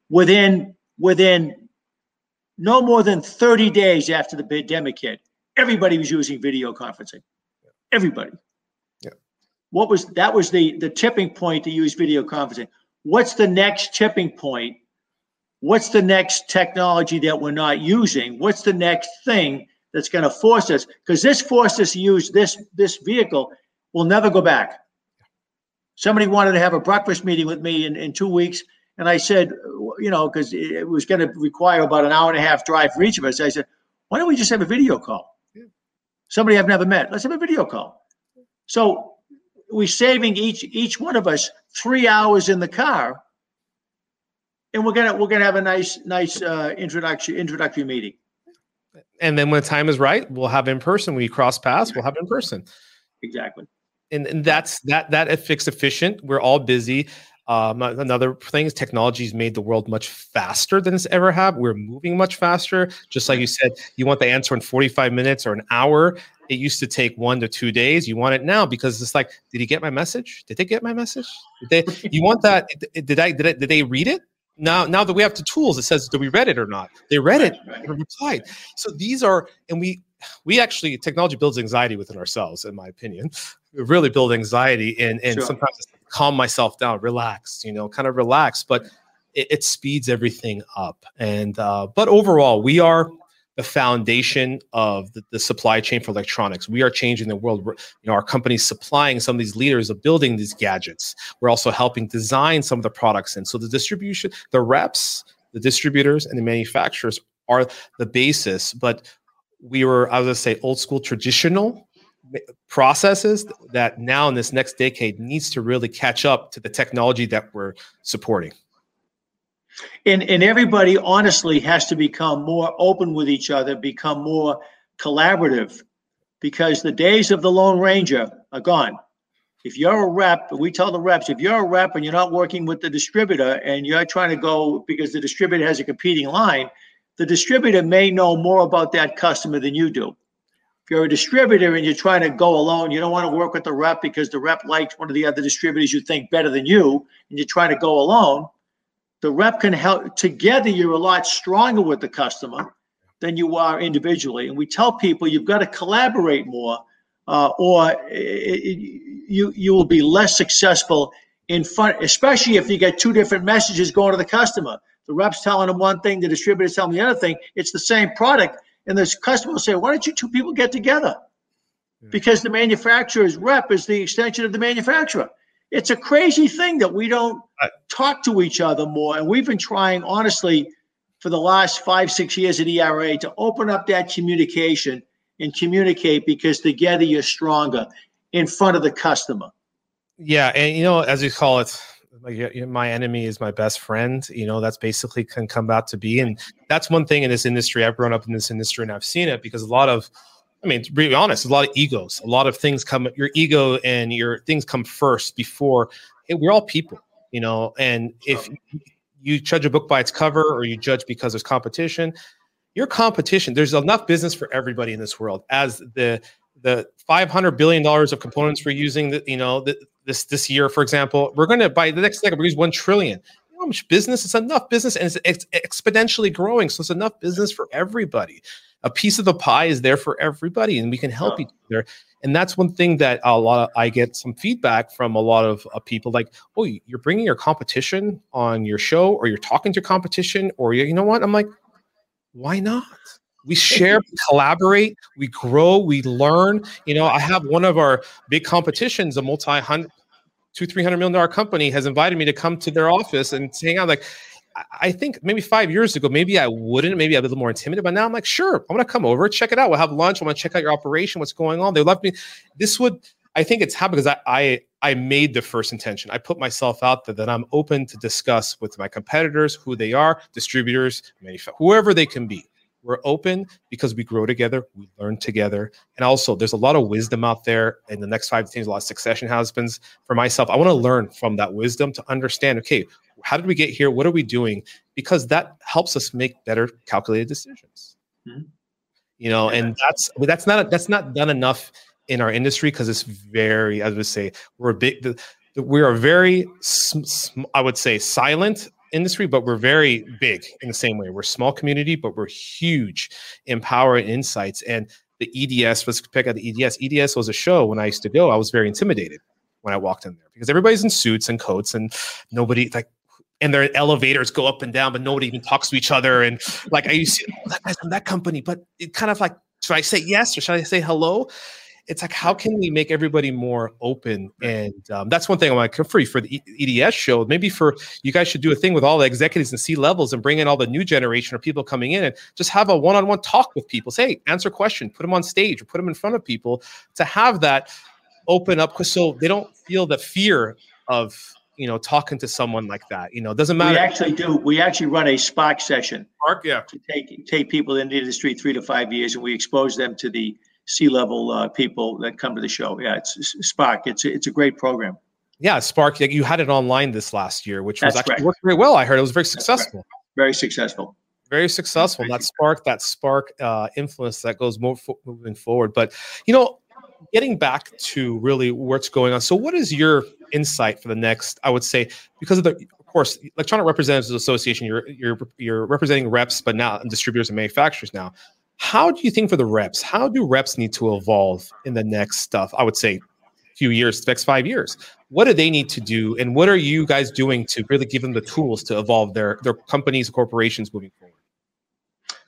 Within, within no more than 30 days after the pandemic hit, everybody was using video conferencing. Everybody. Yeah. What was, that was the, the tipping point to use video conferencing. What's the next tipping point what's the next technology that we're not using? What's the next thing that's going to force us? Because this forced us to use this this vehicle. We'll never go back. Somebody wanted to have a breakfast meeting with me in, in two weeks, and I said, you know, because it was going to require about an hour and a half drive for each of us. I said, why don't we just have a video call? Somebody I've never met. Let's have a video call. So we're saving each each one of us three hours in the car and we're gonna we're gonna have a nice nice uh, introductory introductory meeting. and then when the time is right, we'll have in person. We cross paths, we'll have in person. Exactly. and, and that's that that affix efficient we're all busy um, another thing is technology's made the world much faster than it's ever have. We're moving much faster. Just like you said you want the answer in 45 minutes or an hour. It used to take one to two days. You want it now because it's like did he get my message? Did they get my message? Did they you want that did i did, I, did they read it? Now now that we have the tools it says did we read it or not? They read it right. replied. So these are and we we actually technology builds anxiety within ourselves in my opinion. We really build anxiety and and Sure. sometimes it's calm myself down relax you know kind of relax but it, it speeds everything up. And uh but overall we are the foundation of the, the supply chain for electronics. We are changing the world. We're- you know our company's supplying some of these leaders of building these gadgets. We're also helping design some of the products and so the distribution the reps the distributors and the manufacturers are the basis. But we were i was to say old school traditional processes that now in this next decade needs to really catch up to the technology that we're supporting And and everybody honestly has to become more open with each other, become more collaborative, because the days of the Lone Ranger are gone. If you're a rep, we tell the reps, if you're a rep and you're not working with the distributor and you're trying to go because the distributor has a competing line, the distributor may know more about that customer than you do. If you're a distributor and you're trying to go alone, you don't want to work with the rep because the rep likes one of the other distributors you think better than you, and you're trying to go alone the rep can help together you're a lot stronger with the customer than you are individually. And we tell people you've got to collaborate more uh, or i- i- you you will be less successful in front especially if you get two different messages going to the customer. The rep's telling them one thing the distributor's telling them the other thing. It's the same product and this customer will say why don't you two people get together Yeah. because the manufacturer's rep is the extension of the manufacturer it's a crazy thing that we don't Right. talk to each other more. And we've been trying, honestly, for the last five, six years at ERA to open up that communication and communicate because together you're stronger in front of the customer. yeah and you know as we call it like my enemy is my best friend you know that's basically can come out to be and that's one thing in this industry i've grown up in this industry and i've seen it because a lot of i mean to be honest a lot of egos a lot of things come your ego and your things come first before hey, we're all people you know and if you judge a book by its cover or you judge because there's competition your competition there's enough business for everybody in this world as the the 500 billion dollars of components we're using that you know th- this this year for example we're going to by the next decade we're use 1 trillion. You know how much business? It's enough business and it's, it's exponentially growing. So it's enough business for everybody. A piece of the pie is there for everybody and we can help Yeah. each other. And that's one thing that a lot of, i get some feedback from a lot of uh, people like oh you're bringing your competition on your show or you're talking to competition or you, you know what? I'm like why not we share, collaborate, we grow, we learn. You know, I have one of our big competitions, a multi hundred, two, three hundred million dollar company, has invited me to come to their office and hang out. Like, I think maybe five years ago, maybe I wouldn't, maybe I'd be a little more intimidated, but now I'm like, sure, I'm gonna come over, check it out. We'll have lunch. I want to check out your operation, what's going on. They love me. This would, I think it's happened because I, I I made the first intention. I put myself out there that I'm open to discuss with my competitors who they are, distributors, whoever they can be. We're open because we grow together, we learn together. And also, there's a lot of wisdom out there in the next five to 10 years, a lot of succession husbands. For myself, I want to learn from that wisdom to understand okay, how did we get here? What are we doing? Because that helps us make better calculated decisions. Mm-hmm. You know, yeah. and that's that's not that's not done enough in our industry because it's very, I would say, we're a big, the, the, we are very, sm, sm, I would say, silent industry, but we're very big in the same way. We're small community, but we're huge in power and insights. And the EDS, let's pick out the EDS. EDS was a show when I used to go. I was very intimidated when I walked in there because everybody's in suits and coats and nobody like and their elevators go up and down, but nobody even talks to each other. And like I used to, oh, that guy's from that company, but it kind of like, should I say yes or should I say hello? It's like how can we make everybody more open? And um, that's one thing i'm like free for the eds show maybe for you guys should do a thing with all the executives and c levels and bring in all the new generation of people coming in and just have a one-on-one talk with people. Say answer a question put them on stage or put them in front of people to have that open up so they don't feel the fear of you know talking to someone like that you know it doesn't matter. we actually do we actually run a spark session spark yeah. to take take people in the industry three to five years and we expose them to the C-level uh, people that come to the show. Yeah, it's Spark. It's it's a great program. Yeah, Spark. You had it online this last year, which was actually worked very well. I heard it was very successful. Very successful. Very successful. That spark, that spark uh, influence that goes more fo- moving forward. But you know, getting back to really what's going on. So, what is your insight for the next? I would say because of the of course, Electronic Representatives Association, you're you're you're representing reps, but now distributors and manufacturers now. How do you think for the reps? How do reps need to evolve in the next stuff? I would say few years, next five years. What do they need to do, and what are you guys doing to really give them the tools to evolve their their companies, corporations moving forward?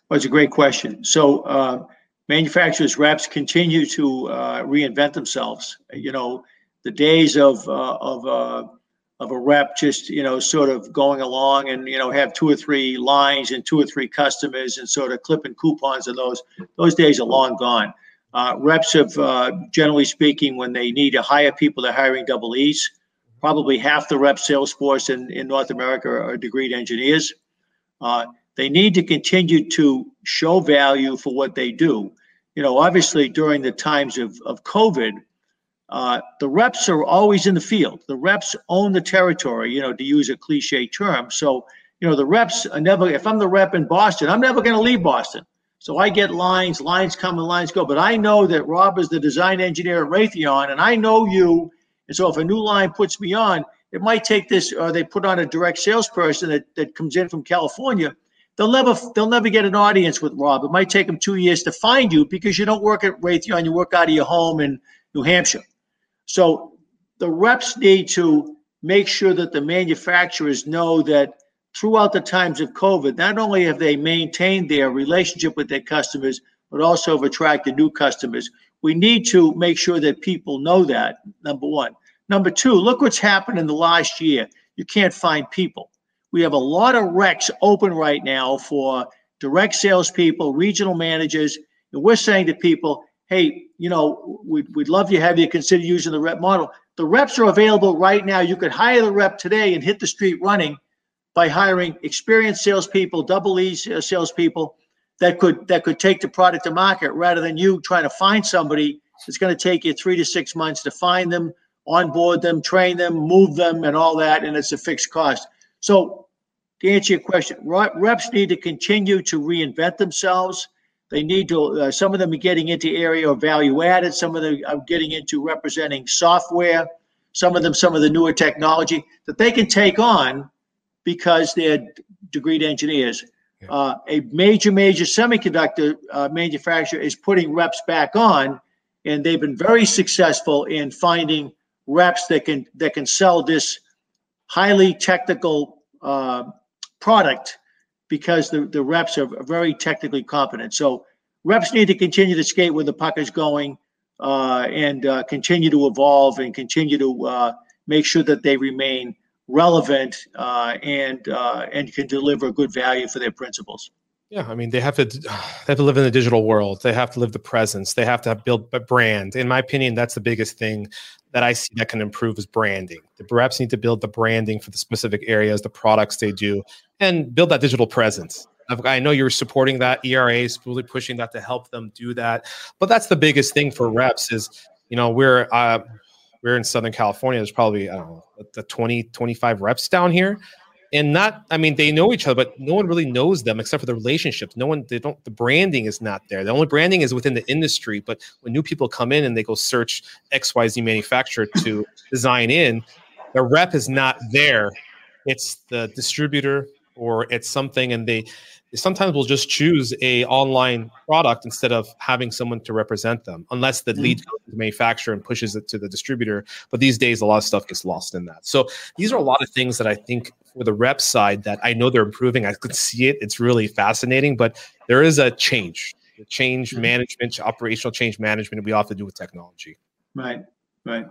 Well, it's a great question. So, uh, manufacturers reps continue to uh, reinvent themselves. You know, the days of uh, of uh, of a rep just you know sort of going along and you know have two or three lines and two or three customers and sort of clipping coupons of those. Those days are long gone. Uh, reps have uh, generally speaking when they need to hire people they're hiring double e's. Probably half the rep sales force in, in north america are degreed engineers. Uh, they need to continue to show value for what they do. You know obviously during the times of, of covid uh, the reps are always in the field. The reps own the territory, you know, to use a cliche term. So, you know, the reps are never, if I'm the rep in Boston, I'm never going to leave Boston. So I get lines, lines come and lines go. But I know that Rob is the design engineer at Raytheon, and I know you. And so if a new line puts me on, it might take this, or they put on a direct salesperson that, that comes in from California. They'll never they'll never get an audience with Rob. It might take them two years to find you because you don't work at Raytheon, you work out of your home in New Hampshire. So the reps need to make sure that the manufacturers know that throughout the times of COVID, not only have they maintained their relationship with their customers, but also have attracted new customers. We need to make sure that people know that, number one. Number two, look what's happened in the last year. You can't find people. We have a lot of recs open right now for direct salespeople, regional managers, and we're saying to people, hey, you know, we'd, we'd love to have you consider using the rep model. The reps are available right now. You could hire the rep today and hit the street running by hiring experienced salespeople, double E salespeople that could that could take the product to market rather than you trying to find somebody. It's going to take you three to six months to find them, onboard them, train them, move them, and all that, and it's a fixed cost. So, to answer your question, reps need to continue to reinvent themselves they need to, uh, some of them are getting into area of value added. Some of them are getting into representing software. Some of them, some of the newer technology that they can take on because they're degreed engineers. Yeah. Uh, a major, major semiconductor uh, manufacturer is putting reps back on, and they've been very successful in finding reps that can that can sell this highly technical uh, product because the, the reps are very technically competent. So reps need to continue to skate where the puck is going uh, and uh, continue to evolve and continue to uh, make sure that they remain relevant uh, and uh, and can deliver good value for their principals. Yeah, I mean they have to they have to live in the digital world. They have to live the presence. They have to have build a brand. In my opinion, that's the biggest thing that I see that can improve is branding. The reps need to build the branding for the specific areas, the products they do, and build that digital presence. I know you're supporting that. ERA is really pushing that to help them do that. But that's the biggest thing for reps is, you know, we're uh, we're in Southern California. There's probably I don't know the 20, 25 reps down here and not i mean they know each other but no one really knows them except for the relationships. No one they don't the branding is not there. The only branding is within the industry but when new people come in and they go search xyz manufacturer to design in the rep is not there. It's the distributor or it's something and they sometimes will just choose a online product instead of having someone to represent them unless the lead goes to the manufacturer and pushes it to the distributor. But these days a lot of stuff gets lost in that. So these are a lot of things that i think for the rep side that i know they're improving. I could see it. It's really fascinating. But there is a change the change mm-hmm. management operational change management we all have to do with technology. Right right.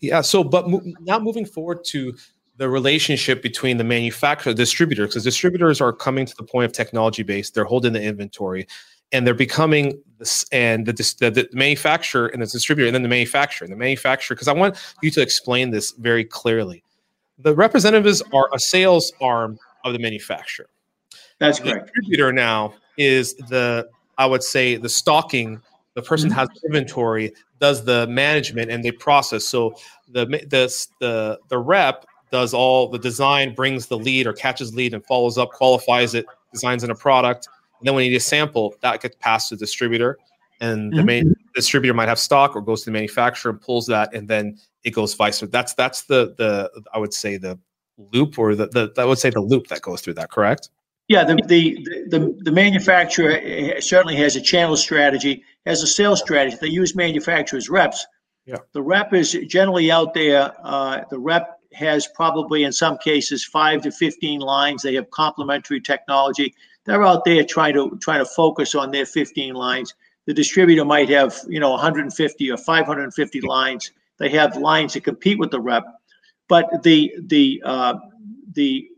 Yeah so but mo- now moving forward to the relationship between the manufacturer, distributor, because distributors are coming to the point of technology based, they're holding the inventory, and they're becoming this, and the, the, the manufacturer and the distributor, and then the manufacturer, and the manufacturer. Because I want you to explain this very clearly. The representatives are a sales arm of the manufacturer. That's correct. The distributor now is the, I would say, the stocking. The person mm-hmm. has inventory, does the management, and they process. So the the the the rep does all the design, brings the lead or catches lead and follows up, qualifies it, designs in a product. And then when you need a sample, that gets passed to the distributor. And the mm-hmm. main distributor might have stock or goes to the manufacturer and pulls that, and then it goes vice versa. That's that's the the I would say the loop or the, the I would say the loop that goes through that, correct? Yeah, the, the, the, the manufacturer eh, certainly has a channel strategy, has a sales strategy. They use manufacturers reps. Yeah. The rep is generally out there. Uh, the rep has probably in some cases five to 15 lines. They have complementary technology. They're out there trying to trying to focus on their 15 lines. The distributor might have you know 150 or 550 lines. They have lines to compete with the rep, but the the uh, the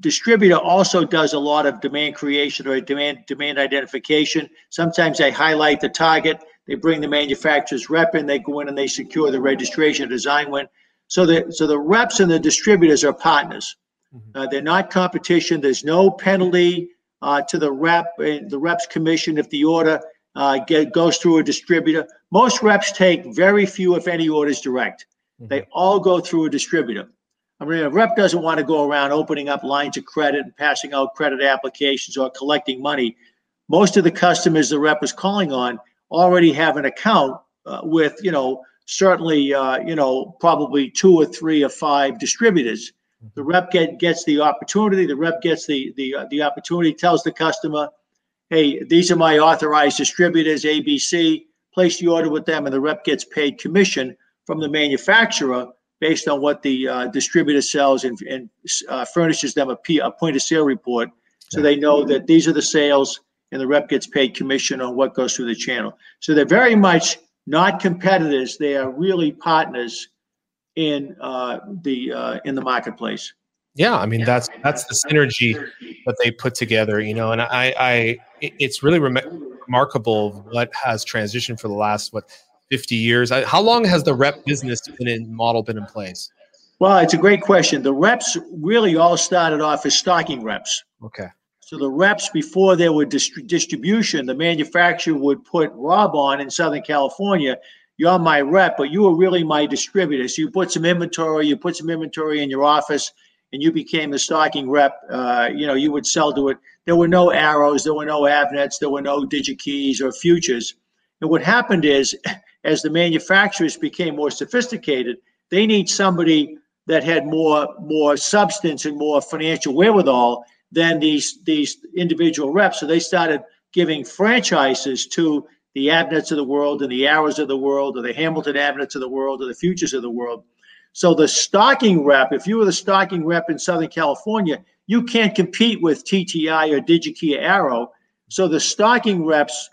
distributor also does a lot of demand creation or demand demand identification. Sometimes they highlight the target. They bring the manufacturer's rep in. They go in and they secure the registration design win. So the so the reps and the distributors are partners. Mm-hmm. Uh, they're not competition. There's no penalty uh, to the rep and the reps commission if the order uh, get, goes through a distributor. Most reps take very few, if any, orders direct. Mm-hmm. They all go through a distributor. I mean, a rep doesn't want to go around opening up lines of credit and passing out credit applications or collecting money. Most of the customers the rep is calling on already have an account uh, with, you know, certainly, uh, you know, probably two or three or five distributors. The mm-hmm. rep get, gets the opportunity. The rep gets the the uh, the opportunity. Tells the customer, "Hey, these are my authorized distributors, ABC. Place the order with them," and the rep gets paid commission from the manufacturer based on what the uh, distributor sells and, and uh, furnishes them a, P, a point of sale report, so they know that these are the sales, and the rep gets paid commission on what goes through the channel. So they're very much not competitors. They are really partners in uh, the uh, in the marketplace. Yeah, I mean that's that's the synergy that they put together, you know, and I, I it's really rem- remarkable what has transitioned for the last what 50 years. I, how long has the rep business been in model been in place? Well, it's a great question. The reps really all started off as stocking reps. Okay. So the reps before there were dist- distribution, the manufacturer would put Rob on in Southern California. You're my rep, but you were really my distributor. So you put some inventory, you put some inventory in your office, and you became the stocking rep. Uh, you know, you would sell to it. There were no arrows, there were no avnets, there were no DigiKeys or futures. And what happened is, as the manufacturers became more sophisticated, they need somebody that had more more substance and more financial wherewithal than these these individual reps. So they started giving franchises to the Avnets of the world and the Arrows of the world, or the Hamilton Avnets of the world, or the Futures of the world. So the stocking rep, if you were the stocking rep in Southern California, you can't compete with TTI or DigiKey Arrow. So the stocking reps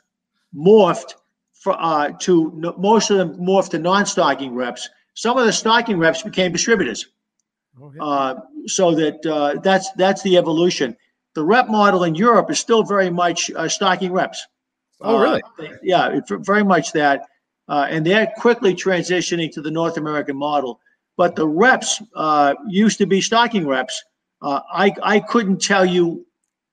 morphed for, uh, to most of them morphed to non-stocking reps. Some of the stocking reps became distributors. Uh, so that uh, that's that's the evolution. The rep model in Europe is still very much uh, stocking reps. Oh, really? Uh, yeah, very much that. Uh, and they're quickly transitioning to the North American model. But the reps uh, used to be stocking reps. Uh, I, I couldn't tell you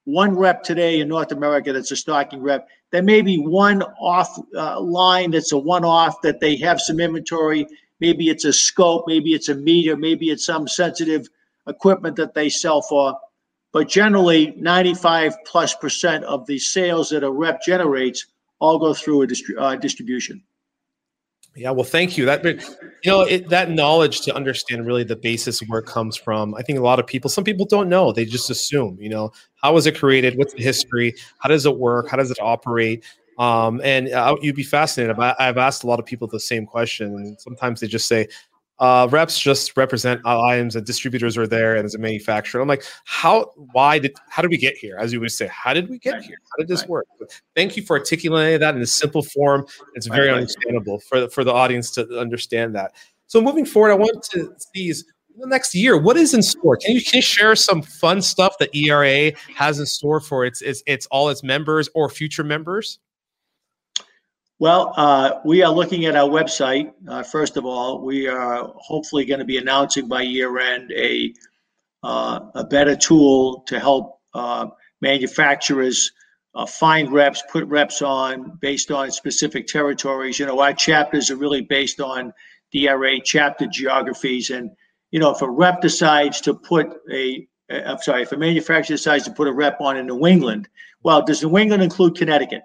one rep today in North America that's a stocking rep. There may be one off uh, line that's a one off that they have some inventory. Maybe it's a scope, maybe it's a meter, maybe it's some sensitive equipment that they sell for. But generally, 95 plus percent of the sales that a rep generates all go through a distri- uh, distribution. Yeah, well, thank you. That you know it, that knowledge to understand really the basis of where it comes from. I think a lot of people, some people don't know. They just assume. You know, how was it created? What's the history? How does it work? How does it operate? Um, and uh, you'd be fascinated. I've asked a lot of people the same question, and sometimes they just say, uh, reps just represent items and distributors are there and as a manufacturer. I'm like, how, why did, how did we get here? As you would say, how did we get here? How did this work? Thank you for articulating that in a simple form. It's very understandable for, for the audience to understand that. So moving forward, I want to see the next year, what is in store? Can you, can you share some fun stuff that ERA has in store for its, its, its all its members or future members? Well, uh, we are looking at our website. Uh, first of all, we are hopefully going to be announcing by year end a uh, a better tool to help uh, manufacturers uh, find reps, put reps on based on specific territories. You know, our chapters are really based on DRA chapter geographies, and you know, if a rep decides to put a I'm sorry, if a manufacturer decides to put a rep on in New England, well, does New England include Connecticut?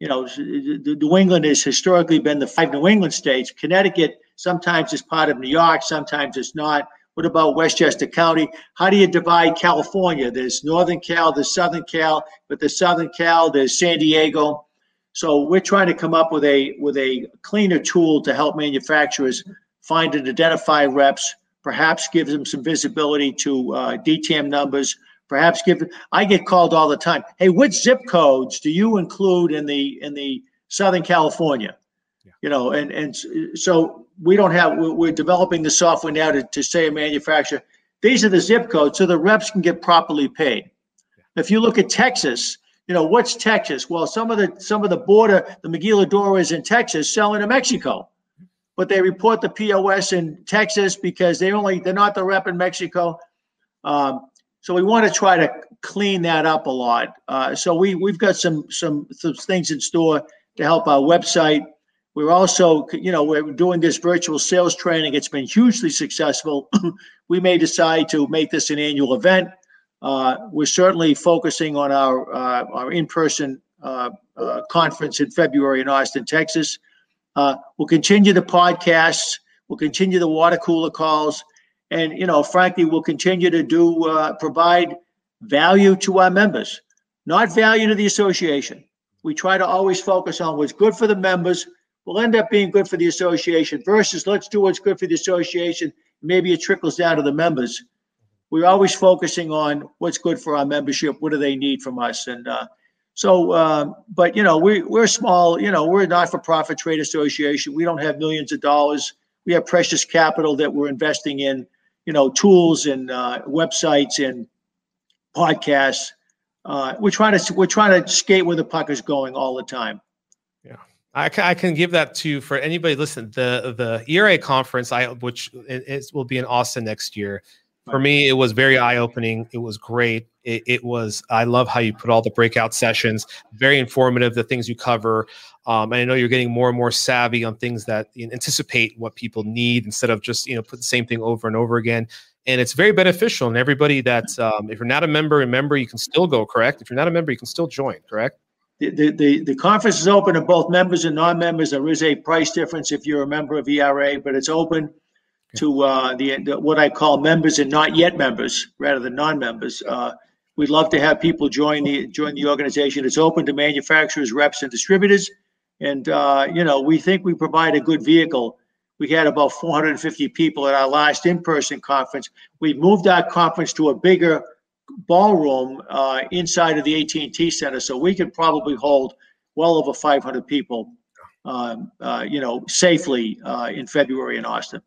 You know, New England has historically been the five New England states. Connecticut sometimes is part of New York, sometimes it's not. What about Westchester County? How do you divide California? There's Northern Cal, there's Southern Cal, but there's Southern Cal, there's San Diego. So we're trying to come up with a with a cleaner tool to help manufacturers find and identify reps, perhaps give them some visibility to uh, numbers, perhaps give i get called all the time hey which zip codes do you include in the in the southern california? Yeah. you know and and so we don't have we're developing the software now to, to say a manufacturer these are the zip codes so the reps can get properly paid. Yeah. if you look at texas you know what's texas? Well some of the some of the border the is in texas selling to mexico. But they report the pos in texas because they only they're not the rep in mexico. Um, so we want to try to clean that up a lot. Uh, so we we've got some some some things in store to help our website. We're also, you know, we're doing this virtual sales training. It's been hugely successful. we may decide to make this an annual event. Uh, we're certainly focusing on our uh, our in-person uh, uh, conference in February in Austin, Texas. Uh, we'll continue the podcasts. We'll continue the water cooler calls and you know, frankly, we'll continue to do uh, provide value to our members, not value to the association. We try to always focus on what's good for the members. Will end up being good for the association versus let's do what's good for the association. Maybe it trickles down to the members. We're always focusing on what's good for our membership. What do they need from us? And uh, so, uh, but you know, we we're small. You know, we're a not-for-profit trade association. We don't have millions of dollars. We have precious capital that we're investing in you know, tools and uh, websites and podcasts. Uh, we're trying to we're trying to skate where the puck is going all the time. Yeah, I can, I can give that to for anybody. Listen, the the ERA conference, I which it, it will be in Austin next year. For me, it was very eye opening. It was great. It, it, was. I love how you put all the breakout sessions. Very informative. The things you cover. Um, and I know you're getting more and more savvy on things that you know, anticipate what people need instead of just you know put the same thing over and over again. And it's very beneficial. And everybody that um, if you're not a member, remember you can still go. Correct. If you're not a member, you can still join. Correct. The, the, the conference is open to both members and non-members. There is a price difference if you're a member of ERA, but it's open to uh, the, the, what I call members and not yet members rather than non-members. Uh, we'd love to have people join the join the organization. It's open to manufacturers, reps, and distributors. And, uh, you know, we think we provide a good vehicle. We had about 450 people at our last in person conference. We moved our conference to a bigger ballroom uh, inside of the AT&T Center, so we could probably hold well over 500 people, um, uh, you know, safely uh, in February in Austin.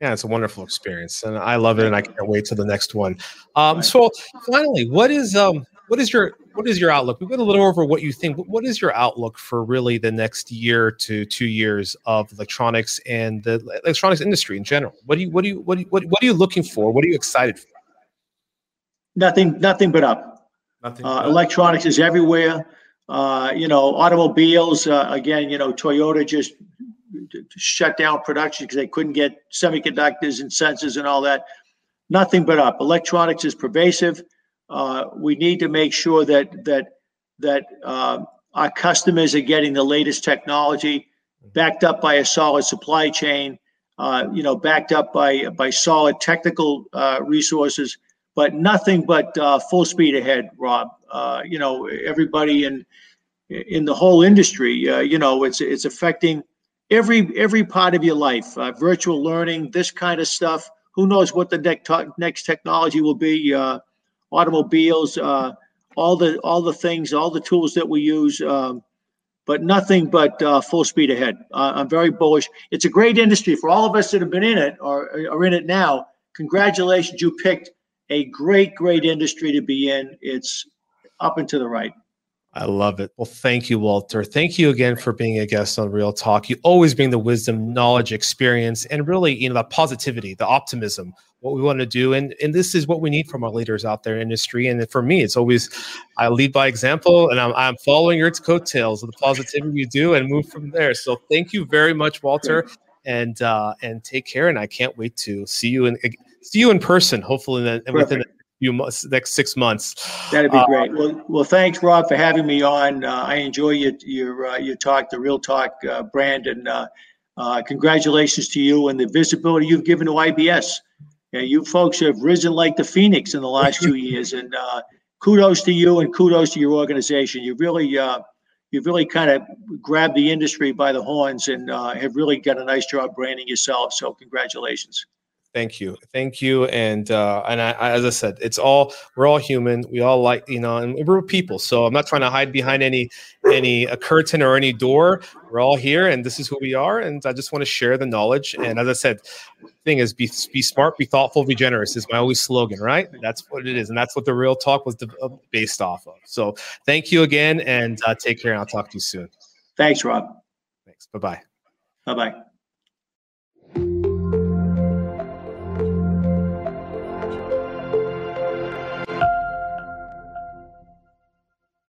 Yeah, it's a wonderful experience, and I love it, and I can't wait till the next one. Um, so, finally, what is um, what is your what is your outlook? We went a little over what you think. What is your outlook for really the next year to two years of electronics and the electronics industry in general? What do you what do you what do you, what, what are you looking for? What are you excited for? Nothing, nothing but up. Nothing. Uh, electronics is everywhere. Uh, you know, automobiles. Uh, again, you know, Toyota just shut down production because they couldn't get semiconductors and sensors and all that. Nothing but up. Electronics is pervasive. Uh, we need to make sure that that that uh, our customers are getting the latest technology, backed up by a solid supply chain. Uh, you know, backed up by by solid technical uh, resources, but nothing but uh, full speed ahead, Rob. You know, everybody in in the whole industry. you know, it's it's affecting every every part of your life. Virtual learning, this kind of stuff. Who knows what the next next technology will be? Automobiles, uh, all the all the things, all the tools that we use. Um, but nothing but uh, full speed ahead. Uh, I'm very bullish. It's a great industry for all of us that have been in it or are in it now. Congratulations, you picked a great, great industry to be in. It's up and to the right. I love it. Well, thank you, Walter. Thank you again for being a guest on Real Talk. You always bring the wisdom, knowledge, experience, and really, you know, the positivity, the optimism, what we want to do. And and this is what we need from our leaders out there in industry. And for me, it's always I lead by example and I'm, I'm following your coattails of the positivity you do and move from there. So thank you very much, Walter. And uh, and take care. And I can't wait to see you in see you in person, hopefully the, within the few months, next six months. That'd be uh, great. Well, well, thanks, Rob, for having me on. Uh, I enjoy your your uh, your talk, the Real Talk uh, brand, and uh, uh, congratulations to you and the visibility you've given to IBS. Yeah, you folks have risen like the phoenix in the last two years, and kudos to you and kudos to your organization. You really you've really kind of grabbed the industry by the horns and have really got a nice job branding yourself. So congratulations. Thank you, thank you, and uh, and I, as I said, it's all we're all human. We all like you know, and we're people. So I'm not trying to hide behind any any a curtain or any door. We're all here, and this is who we are. And I just want to share the knowledge. And as I said, thing is, be be smart, be thoughtful, be generous is my always slogan, right? That's what it is, and that's what the real talk was uh, based off of. So thank you again, and uh, take care. And I'll talk to you soon. Thanks, Rob. Thanks. Bye bye. Bye bye.